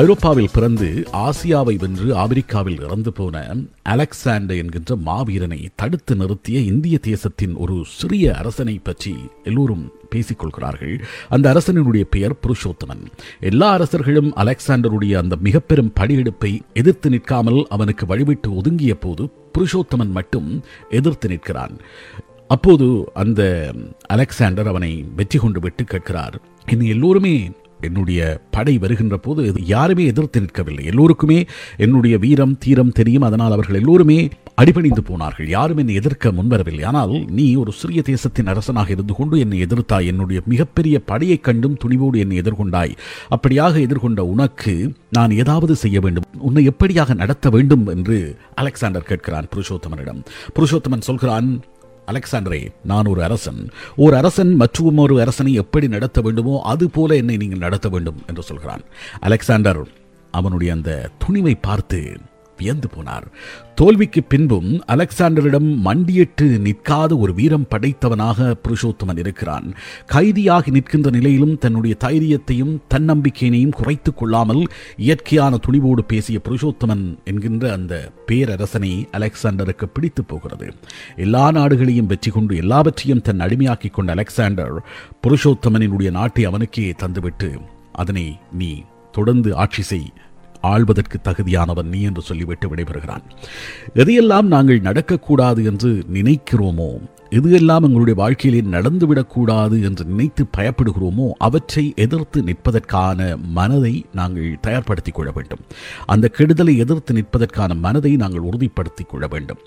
ஐரோப்பாவில் பிறந்து ஆசியாவை வென்று ஆப்பிரிக்காவில் இறந்து போன அலெக்சாண்டர் என்கின்ற மாவீரனை தடுத்து நிறுத்திய இந்திய தேசத்தின் ஒரு சிறிய அரசனை பற்றி எல்லோரும் பேசிக்கொள்கிறார்கள். அந்த அரசனுடைய பெயர் புருஷோத்தமன். எல்லா அரசர்களும் அலெக்சாண்டருடைய அந்த மிக பெரும் படியெடுப்பை எதிர்த்து நிற்காமல் அவனுக்கு வழிவிட்டு ஒதுங்கிய போது புருஷோத்தமன் மட்டும் எதிர்த்து நிற்கிறான். அப்போது அந்த அலெக்சாண்டர் அவனை வெற்றி கொண்டு விட்டு கேட்கிறார். இனி எல்லோருமே என்னுடைய படை வருகின்ற போது யாருமே எதிர்த்து நிற்கவில்லை. எல்லோருக்குமே என்னுடைய வீரம் தீரம் தெரியும். அதனால் அவர்கள் எல்லோருமே அடிபணிந்து போனார்கள். யாரும் என்னை எதிர்க்க முன்வரவில்லை. ஆனால் நீ ஒரு சிறிய தேசத்தின் அரசனாக இருந்து கொண்டு என்னை எதிர்த்தாய். என்னுடைய மிகப்பெரிய படையைக் கண்டும் துணிவோடு என்னை எதிர்கொண்டாய். அப்படியாக எதிர்கொண்ட உனக்கு நான் ஏதாவது செய்ய வேண்டும். உன்னை எப்படியாக நடத்த வேண்டும் என்று அலெக்சாண்டர் கேட்கிறான் புருஷோத்தமனிடம். புருஷோத்தமன் சொல்கிறான் அலெக்சாண்டரே நான் ஒரு அரசன். ஒரு அரசன் மற்றும் ஒரு அரசனை எப்படி நடத்த வேண்டுமோ அது போல என்னை நீங்கள் நடத்த வேண்டும் என்று சொல்கிறான். அலெக்சாண்டர் அவனுடைய அந்த துணிவை பார்த்து வியந்து போனார். தோல்விக்கு பின்பும் அலெக்சாண்டரிடம் மண்டியிட்டு நிற்காத ஒரு வீரம் படைத்தவனாக புருஷோத்தமன் இருக்கிறான். கைதியாகி நிற்கின்ற நிலையிலும் தன்னுடைய தைரியத்தையும் தன்னம்பிக்கையினையும் குறைத்துக் கொள்ளாமல் இயற்கையான துணிவோடு பேசிய புருஷோத்தமன் என்கின்ற அந்த பேரரசனை அலெக்சாண்டருக்கு பிடித்து போகிறது. எல்லா நாடுகளையும் வெற்றி கொண்டு எல்லாவற்றையும் தன் அடிமையாக்கிக் கொண்ட அலெக்சாண்டர் புருஷோத்தமனினுடைய நாட்டை அவனுக்கே தந்துவிட்டு அதனை நீ தொடர்ந்து ஆட்சி செய் ஆள்வதற்கு தகுதியானவன் நீ என்று சொல்லிவிட்டு விடைபெறுகிறான். எதையெல்லாம் நாங்கள் நடக்கக்கூடாது என்று நினைக்கிறோமோ எது எல்லாம் எங்களுடைய வாழ்க்கையிலே நடந்துவிடக்கூடாது என்று நினைத்து பயப்படுகிறோமோ அவற்றை எதிர்த்து நிற்பதற்கான மனதை நாங்கள் தயார்படுத்திக் கொள்ள வேண்டும். அந்த கெடுதலை எதிர்த்து நிற்பதற்கான மனதை நாங்கள் உறுதிப்படுத்திக் கொள்ள வேண்டும்.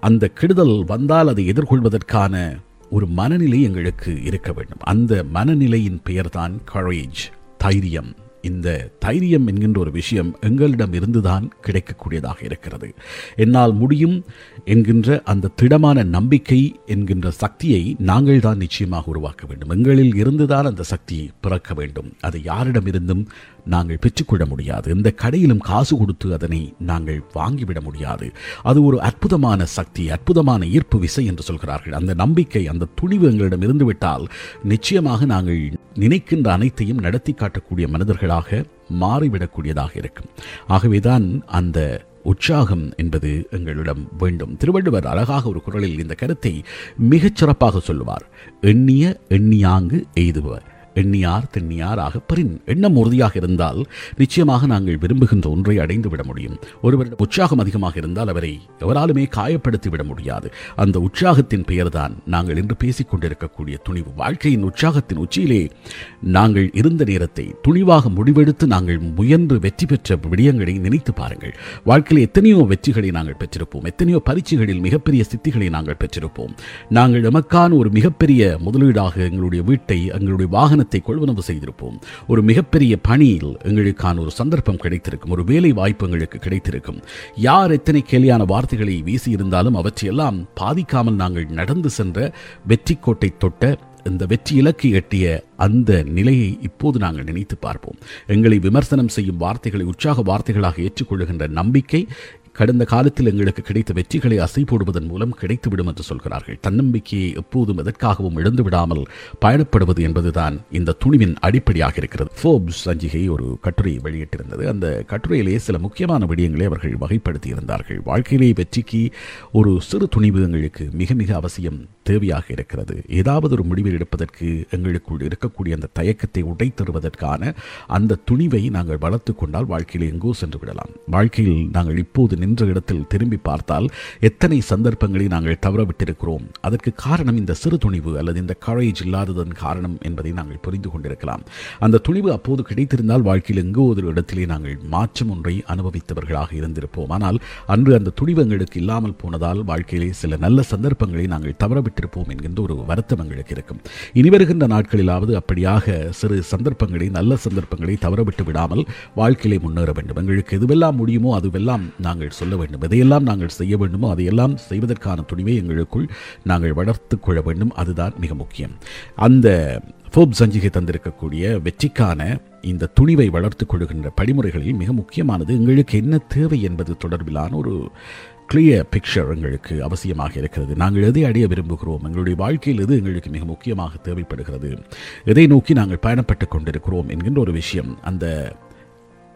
அந்த கெடுதல் வந்தால் அதை எதிர்கொள்வதற்கான ஒரு மனநிலை எங்களுக்கு இருக்க வேண்டும். அந்த மனநிலையின் பெயர்தான் கரேஜ் தைரியம். இந்த தைரியம் என்கின்ற ஒரு விஷயம் எங்களிடம் இருந்துதான் கிடைக்கக்கூடியதாக இருக்கிறது. என்னால் முடியும் என்கின்ற அந்த திடமான நம்பிக்கை என்கின்ற சக்தியை நாங்கள் தான் நிச்சயமாக உருவாக்க வேண்டும். எங்களில் இருந்துதான் அந்த சக்தி பிறக்க வேண்டும். அதை யாரிடமிருந்தும் நாங்கள் பெற்றுக்கொள்ள முடியாது. எந்த கடையிலும் காசு கொடுத்து அதனை நாங்கள் வாங்கிவிட முடியாது. அது ஒரு அற்புதமான சக்தி அற்புதமான ஈர்ப்பு விசை என்று சொல்கிறார்கள். அந்த நம்பிக்கை அந்த துணிவு எங்களிடம் இருந்துவிட்டால் நிச்சயமாக நாங்கள் நினைக்கின்ற அனைத்தையும் நடத்தி காட்டக்கூடிய மனிதர்களாக மாறிவிடக்கூடியதாக இருக்கும். ஆகவேதான் அந்த உற்சாகம் என்பது எங்களிடம் வேண்டும். திருவள்ளுவர் அழகாக ஒரு குரலில் இந்த கருத்தை மிகச் சிறப்பாக சொல்லுவார். எண்ணிய எண்ணியாங்கு எய்துவர் எண்ணியார் தென்னியார் ஆகப்பரின் எண்ணம் உறுதியாக இருந்தால் நிச்சயமாக நாங்கள் விரும்புகின்ற ஒன்றை அடைந்து விட முடியும். ஒருவரிடம் உற்சாகம் அதிகமாக இருந்தால் அவரை எவராலுமே காயப்படுத்தி விட முடியாது. அந்த உற்சாகத்தின் பெயர்தான் நாங்கள் இன்று பேசிக் கொண்டிருக்கக்கூடிய துணிவு. வாழ்க்கையின் உற்சாகத்தின் உச்சியிலே நாங்கள் இருந்த நேரத்தை துணிவாக முடிவெடுத்து நாங்கள் முயன்று வெற்றி பெற்ற விடயங்களை நினைத்து பாருங்கள். வாழ்க்கையில் எத்தனையோ வெற்றிகளை நாங்கள் பெற்றிருப்போம். எத்தனையோ பரீட்சைகளில் மிகப்பெரிய சித்திகளை நாங்கள் பெற்றிருப்போம். நாங்கள் எமக்கான ஒரு மிகப்பெரிய முதலீடாக எங்களுடைய வீட்டை எங்களுடைய வாகன வாகனத்தை கொள்வனவு செய்திருப்போம். ஒரு மிகப்பெரிய பணியில் எங்களுக்கான ஒரு சந்தர்ப்பம் கிடைத்திருக்கும். ஒரு வேலை வாய்ப்பு எங்களுக்கு கிடைத்திருக்கும். யார் எத்தனை கேலியான வார்த்தைகளை வீசியிருந்தாலும் அவற்றையெல்லாம் பாதிக்காமல் நாங்கள் நடந்து சென்ற வெற்றி கோட்டை தொட்ட இந்த வெற்றி இலக்கு எட்டிய அந்த நிலையை இப்போது நாங்கள் நினைத்து பார்ப்போம். எங்களை விமர்சனம் செய்யும் வார்த்தைகளை உற்சாக வார்த்தைகளாக ஏற்றுக்கொள்ளுகின்ற நம்பிக்கை கடந்த காலத்தில் எங்களுக்கு கிடைத்த வெற்றிகளை அசை போடுவதன் மூலம் கிடைத்துவிடும் என்று சொல்கிறார்கள். தன்னம்பிக்கையை எப்போதும் எதற்காகவும் இழந்து விடாமல் பயணப்படுவது என்பதுதான் இந்த துணிவின் அடிப்படையாக இருக்கிறது. ஃபோர்ப்ஸ் சஞ்சிகை ஒரு கட்டுரை வெளியிட்டிருந்தது. அந்த கட்டுரையிலேயே சில முக்கியமான விடயங்களை அவர்கள் வகைப்படுத்தி இருந்தார்கள் வாழ்க்கையிலே வெற்றிக்கு ஒரு சிறு துணிவு எங்களுக்கு மிக மிக அவசியம் தேவையாக இருக்கிறது. ஏதாவது ஒரு முடிவில் எடுப்பதற்கு எங்களுக்குள் இருக்கக்கூடிய அந்த தயக்கத்தை உடைத்தருவதற்கான அந்த துணிவை நாங்கள் வளர்த்து கொண்டால் வாழ்க்கையில் எங்கோ சென்று விடலாம். வாழ்க்கையில் நாங்கள் இப்போது நின்ற இடத்தில் திரும்பி பார்த்தால் எத்தனை சந்தர்ப்பங்களை நாங்கள் தவற விட்டிருக்கிறோம் அதற்கு காரணம் இந்த சிறு துணிவு அல்லது இந்த கரேஜ் இல்லாததன் காரணம் என்பதை நாங்கள் புரிந்து கொண்டிருக்கலாம். அந்த துணிவு அப்போது கிடைத்திருந்தால் வாழ்க்கையில் எங்கோ ஒரு இடத்திலே நாங்கள் மாற்றம் ஒன்றை அனுபவித்தவர்களாக இருந்திருப்போம். ஆனால் அன்று அந்த துணிவு எங்களுக்கு இல்லாமல் போனதால் வாழ்க்கையிலே சில நல்ல சந்தர்ப்பங்களை நாங்கள் தவற விட்டிருப்போம் என்கின்ற ஒரு வருத்தம் எங்களுக்கு இருக்கும். இனி வருகின்ற நாட்களிலாவது அப்படியாக சிறு சந்தர்ப்பங்களை நல்ல சந்தர்ப்பங்களை தவறவிட்டு விடாமல் வாழ்க்கையிலே முன்னேற வேண்டும். எங்களுக்கு எதுவெல்லாம் முடியுமோ அதுவெல்லாம் நாங்கள் சொல்ல வேண்டும். எதையெல்லாம் நாங்கள் செய்ய வேண்டுமோ அதையெல்லாம் செய்வதற்கான துணிவை எங்களுக்குள் நாங்கள் வளர்த்து கொள்ள வேண்டும். அதுதான் மிக முக்கியம். அந்த ஃபோப் சஞ்சிகை தந்திருக்கக்கூடிய வெற்றிக்கான இந்த துணிவை வளர்த்து கொள்கின்ற படிமுறைகளில் மிக முக்கியமானது எங்களுக்கு என்ன தேவை என்பது தொடர்பிலான ஒரு கிளியர் பிக்சர் எங்களுக்கு அவசியமாக இருக்கிறது. நாங்கள் எதை அடைய விரும்புகிறோம்? எங்களுடைய வாழ்க்கையில் எது எங்களுக்கு மிக முக்கியமாக தேவைப்படுகிறது? எதை நோக்கி நாங்கள் பயணப்பட்டு கொண்டிருக்கிறோம் என்கின்ற ஒரு விஷயம் அந்த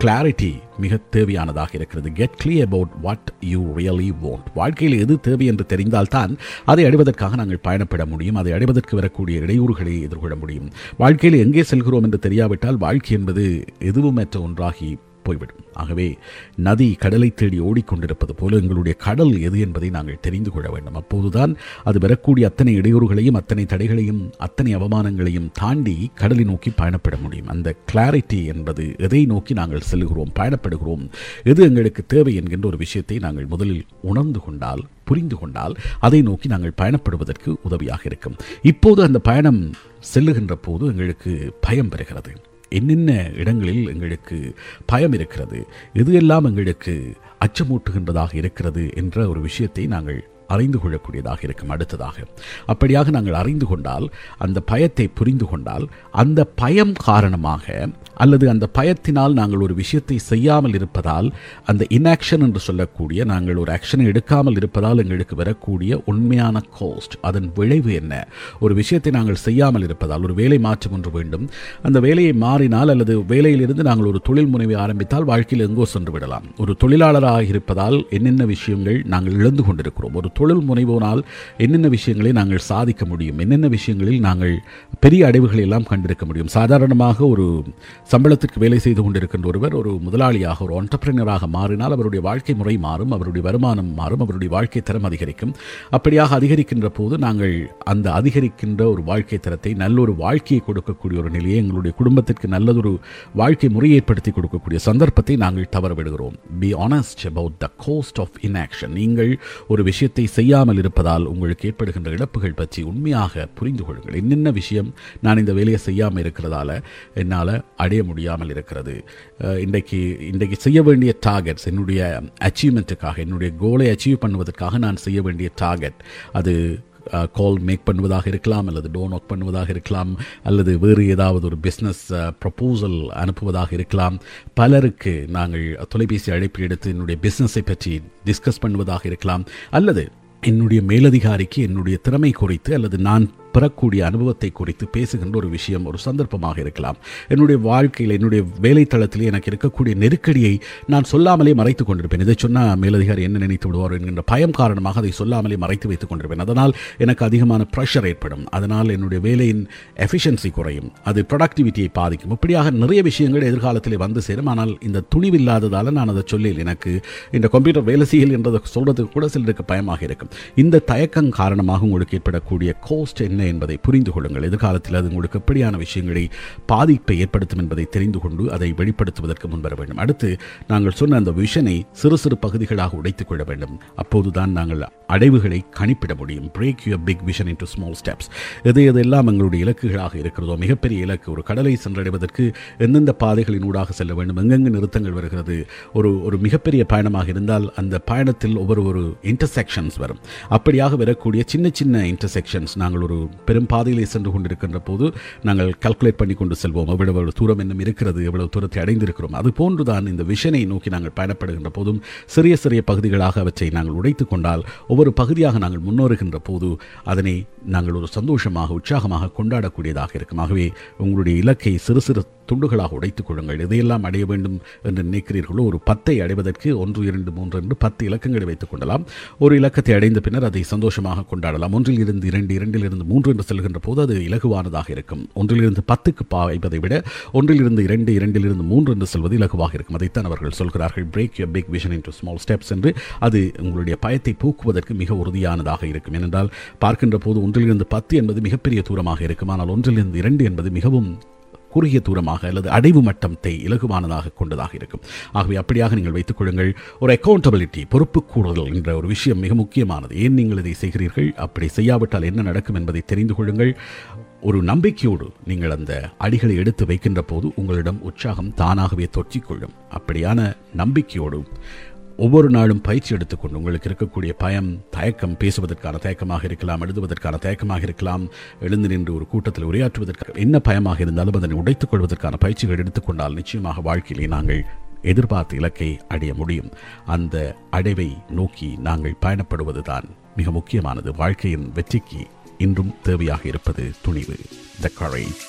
கிளாரிட்டி மிக தேவையானதாக இருக்கிறது. Get clear about what you really want வாழ்க்கையில் எது தேவை என்று தெரிந்தால்தான் அதை அடைவதற்காக நாங்கள் பயணப்பட முடியும். அதை அடைவதற்கு வரக்கூடிய இடையூறுகளை எதிர்கொள்ள முடியும். வாழ்க்கையில் எங்கே செல்கிறோம் என்று தெரியாவிட்டால் வாழ்க்கை என்பது எதுவுமற்ற ஒன்றாகி போய்விடும். ஆகவே நதி கடலை தேடி ஓடிக்கொண்டிருப்பது போல எங்களுடைய கடல் எது என்பதை நாங்கள் தெரிந்து கொள்ள வேண்டும். அப்போதுதான் அது வரக்கூடிய அத்தனை இடையூறுகளையும் அத்தனை தடைகளையும் அத்தனை அவமானங்களையும் தாண்டி கடலை நோக்கி பயணப்பட முடியும். அந்த கிளாரிட்டி என்பது எதை நோக்கி நாங்கள் செல்கிறோம் பயணப்படுகிறோம் எது எங்களுக்கு தேவை என்கின்ற ஒரு விஷயத்தை நாங்கள் முதலில் உணர்ந்து கொண்டால் புரிந்து கொண்டால் அதை நோக்கி நாங்கள் பயணப்படுவதற்கு உதவியாக இருக்கும். இப்போது அந்த பயணம் செல்லுகின்ற போது எங்களுக்கு பயம் பெறுகிறது என்னென்ன இடங்களில் எங்களுக்கு பயம் இருக்கிறது? எது எல்லாம் எங்களுக்கு அச்சமூட்டுகின்றதாக இருக்கிறது? என்ற ஒரு விஷயத்தை நாங்கள் அறிந்து கொள்ளக்கூடியதாக இருக்கும். அடுத்ததாக அப்படியாக நாங்கள் அறிந்து கொண்டால் அந்த பயத்தை புரிந்து கொண்டால் அந்த பயம் காரணமாக அல்லது அந்த பயத்தினால் நாங்கள் ஒரு விஷயத்தை செய்யாமல் இருப்பதால் அந்த இன்ஆக்ஷன் என்று சொல்லக்கூடிய நாங்கள் ஒரு ஆக்ஷனை எடுக்காமல் இருப்பதால் எங்களுக்கு வரக்கூடிய உண்மையான கோஸ்ட் அதன் விளைவு என்ன? ஒரு விஷயத்தை நாங்கள் செய்யாமல் இருப்பதால் ஒரு வேலை மாற்றம் ஒன்று வேண்டும். அந்த வேலையை மாறினால் அல்லது வேலையிலிருந்து நாங்கள் ஒரு தொழில் முனைவை ஆரம்பித்தால் வாழ்க்கையில் எங்கோ சென்று விடலாம். ஒரு தொழிலாளராக இருப்பதால் என்னென்ன விஷயங்கள் நாங்கள் இழந்து கொண்டிருக்கிறோம்? ஒரு தொழில் முனைவோனால் என்னென்ன விஷயங்களை நாங்கள் சாதிக்க முடியும்? என்னென்ன விஷயங்களில் நாங்கள் பெரிய அடைவுகளை எல்லாம் கண்டிருக்க முடியும்? சாதாரணமாக ஒரு சம்பளத்திற்கு வேலை செய்து கொண்டிருக்கின்ற ஒருவர் ஒரு முதலாளியாக ஒரு ஒன்டர்பிரினராக மாறினால் அவருடைய வாழ்க்கை முறை மாறும் அவருடைய வருமானம் மாறும் அவருடைய வாழ்க்கை தரம் அதிகரிக்கும். அப்படியாக அதிகரிக்கின்ற போது நாங்கள் அந்த அதிகரிக்கின்ற ஒரு வாழ்க்கை தரத்தை நல்ல ஒரு வாழ்க்கையை கொடுக்கக்கூடிய ஒரு நிலையை எங்களுடைய குடும்பத்திற்கு நல்லதொரு வாழ்க்கை முறை ஏற்படுத்தி கொடுக்கக்கூடிய சந்தர்ப்பத்தை நாங்கள் தவறவிடுகிறோம். Be honest about the cost of inaction நீங்கள் ஒரு விஷயத்தை செய்யாமல் இருப்பதால் உங்களுக்கு ஏற்படுகின்ற இழப்புகள் பற்றி உண்மையாக புரிந்து கொள்ளுங்கள். என்னென்ன விஷயம் நான் இந்த வேலையை செய்யாமல் இருக்கிறதால என்னால் அடைய முடியாமல் இருக்கிறது. இன்றைக்கு இன்றைக்கு செய்ய வேண்டிய டார்கெட்ஸ் என்னுடைய அச்சீவ்மெண்ட்டுக்காக என்னுடைய கோலை அச்சீவ் பண்ணுவதற்காக நான் செய்ய வேண்டிய டார்கெட் அது Uh, கால் மேக் பண்ணுவதாக இருக்கலாம் அல்லது டோன் ஒர்க் பண்ணுவதாக இருக்கலாம் அல்லது வேறு ஏதாவது ஒரு பிஸ்னஸ் ப்ரப்போசல் uh, அனுப்புவதாக இருக்கலாம். பலருக்கு நாங்கள் தொலைபேசி அழைப்பு எடுத்து என்னுடைய பிஸ்னஸை பற்றி டிஸ்கஸ் பண்ணுவதாக இருக்கலாம். அல்லது என்னுடைய மேலதிகாரிக்கு என்னுடைய திறமை குறித்து அல்லது நான் பெறக்கூடிய அனுபவத்தை குறித்து பேசுகின்ற ஒரு விஷயம் ஒரு சந்தர்ப்பமாக இருக்கலாம். என்னுடைய வாழ்க்கையில் என்னுடைய வேலைத்தளத்தில் எனக்கு இருக்கக்கூடிய நெருக்கடியை நான் சொல்லாமலே மறைத்து கொண்டிருப்பேன். இதை சொன்னால் மேலதிகாரி என்ன நினைத்து விடுவார் என்கின்ற பயம் காரணமாக அதை சொல்லாமலே மறைத்து வைத்துக் கொண்டிருப்பேன். அதனால் எனக்கு அதிகமான ப்ரெஷர் ஏற்படும். அதனால் என்னுடைய வேலையின் எஃபிஷியன்சி குறையும். அது ப்ரொடக்டிவிட்டியை பாதிக்கும். இப்படியாக நிறைய விஷயங்கள் எதிர்காலத்தில் வந்து சேரும். ஆனால் இந்த துணிவில்லாததால் நான் அதை சொல்லில். எனக்கு இந்த கம்ப்யூட்டர் வேலை செய்யல் என்றதை சொல்றதுக்கு கூட சிலருக்கு பயமாக இருக்கும். இந்த தயக்கம் காரணமாக உங்களுக்கு ஏற்படக்கூடிய கோஸ்ட் என்ன என்பதை புரிந்து கொள்ளுங்கள். எதிர்காலத்தில் அது உங்களுக்கு எப்படியான விஷயங்களை பாதிப்பை ஏற்படுத்தும் என்பதை தெரிந்து கொண்டு அதை வெளிப்படுத்துவதற்கு முன்வர வேண்டும். அடுத்து நாங்கள் சொன்ன அந்த விஷனை சிறு சிறு பகுதிகளாக உடைத்துக் கொள்ள வேண்டும். அப்போதுதான் நாங்கள் அடைவுகளை கணிப்பிட முடியும். Break you big vision into small steps எது எதெல்லாம் எங்களுடைய இலக்குகளாக இருக்கிறதோ மிகப்பெரிய இலக்கு ஒரு கடலை சென்றடைவதற்கு எந்தெந்த பாதைகளின் ஊடாக செல்ல வேண்டும் எங்கெங்கு நிறுத்தங்கள் வருகிறது ஒரு ஒரு மிகப்பெரிய பயணமாக இருந்தால் அந்த பயணத்தில் ஒவ்வொரு ஒரு இன்டர்செக்ஷன்ஸ் வரும். அப்படியாக வரக்கூடிய சின்ன சின்ன இன்டர்செக்ஷன்ஸ் நாங்கள் ஒரு பெரும் பாதையிலே சென்று கொண்டிருக்கின்ற போது நாங்கள் கல்குலேட் பண்ணி கொண்டு செல்வோம். எவ்வளவு தூரம் இன்னும் இருக்கிறது எவ்வளவு தூரத்தை அடைந்திருக்கிறோம். அது போன்றுதான் இந்த விஷனை நோக்கி நாங்கள் பயணப்படுகின்ற போதும் சிறிய சிறிய பகுதிகளாக அவற்றை நாங்கள் உடைத்து கொண்டால் ஒவ்வொரு பகுதியாக நாங்கள் முன்னோருகின்ற போது அதனை நாங்கள் ஒரு சந்தோஷமாக உற்சாகமாக கொண்டாடக்கூடியதாக இருக்கும். ஆகவே உங்களுடைய இலக்கை சிறு சிறு துண்டுகளாக உடைத்துக் கொள்ளுங்கள். எதையெல்லாம் அடைய வேண்டும் என்று நினைக்கிறீர்களோ ஒரு பத்தை அடைவதற்கு ஒன்று இரண்டு மூன்று என்று பத்து இலக்கங்களை வைத்துக் கொள்ளலாம். ஒரு இலக்கத்தை அடைந்த பின்னர் அதை சந்தோஷமாக கொண்டாடலாம். ஒன்றில் இருந்து இரண்டு இரண்டில் இருந்து மூன்று என்று செல்கின்ற போது அது இலகுவானதாக இருக்கும். ஒன்றிலிருந்து பத்துக்கு பாய்வதை விட ஒன்றிலிருந்து இரண்டு இரண்டிலிருந்து மூன்று என்று செல்வது இலகுவாக இருக்கும். அதைத்தான் அவர்கள் சொல்கிறார்கள். Break your big vision into small steps என்று. அது உங்களுடைய பயத்தை போக்குவதற்கு மிக உறுதியானதாக இருக்கும். ஏனென்றால் பார்க்கின்ற போது ஒன்றிலிருந்து பத்து என்பது மிகப்பெரிய தூரமாக இருக்கும். ஆனால் ஒன்றிலிருந்து இரண்டு என்பது மிகவும் குறுகிய தூரமாக அல்லது அடைவு மட்டத்தை இலகுவானதாக கொண்டதாக இருக்கும். ஆகவே அப்படியாக நீங்கள் வைத்துக் கொள்ளுங்கள். ஒரு அக்கௌண்டபிலிட்டி பொறுப்பு கூடுதல் என்ற ஒரு விஷயம் மிக முக்கியமானது. ஏன் நீங்கள் இதை செய்கிறீர்கள்? அப்படி செய்யாவிட்டால் என்ன நடக்கும் என்பதை தெரிந்து கொள்ளுங்கள். ஒரு நம்பிக்கையோடு நீங்கள் அந்த அடிகளை எடுத்து வைக்கின்ற போது உங்களிடம் உற்சாகம் தானாகவே தொற்றிக்கொள்ளும். அப்படியான நம்பிக்கையோடு ஒவ்வொரு நாளும் பயிற்சி எடுத்துக்கொண்டு உங்களுக்கு இருக்கக்கூடிய பயம் தயக்கம் பேசுவதற்கான தயக்கமாக இருக்கலாம் எழுதுவதற்கான தயக்கமாக இருக்கலாம் எழுந்து நின்று ஒரு கூட்டத்தில் உரையாற்றுவதற்கு என்ன பயமாக இருந்தாலும் அதனை உடைத்துக் கொள்வதற்கான பயிற்சிகள் எடுத்துக்கொண்டால் நிச்சயமாக வாழ்க்கையிலே நாங்கள் எதிர்பார்த்த இலக்கை அடைய முடியும். அந்த அடைவை நோக்கி நாங்கள் பயணப்படுவதுதான் மிக முக்கியமானது. வாழ்க்கையின் வெற்றிக்கு இன்றும் தேவையாக இருப்பது துணிவு. The courage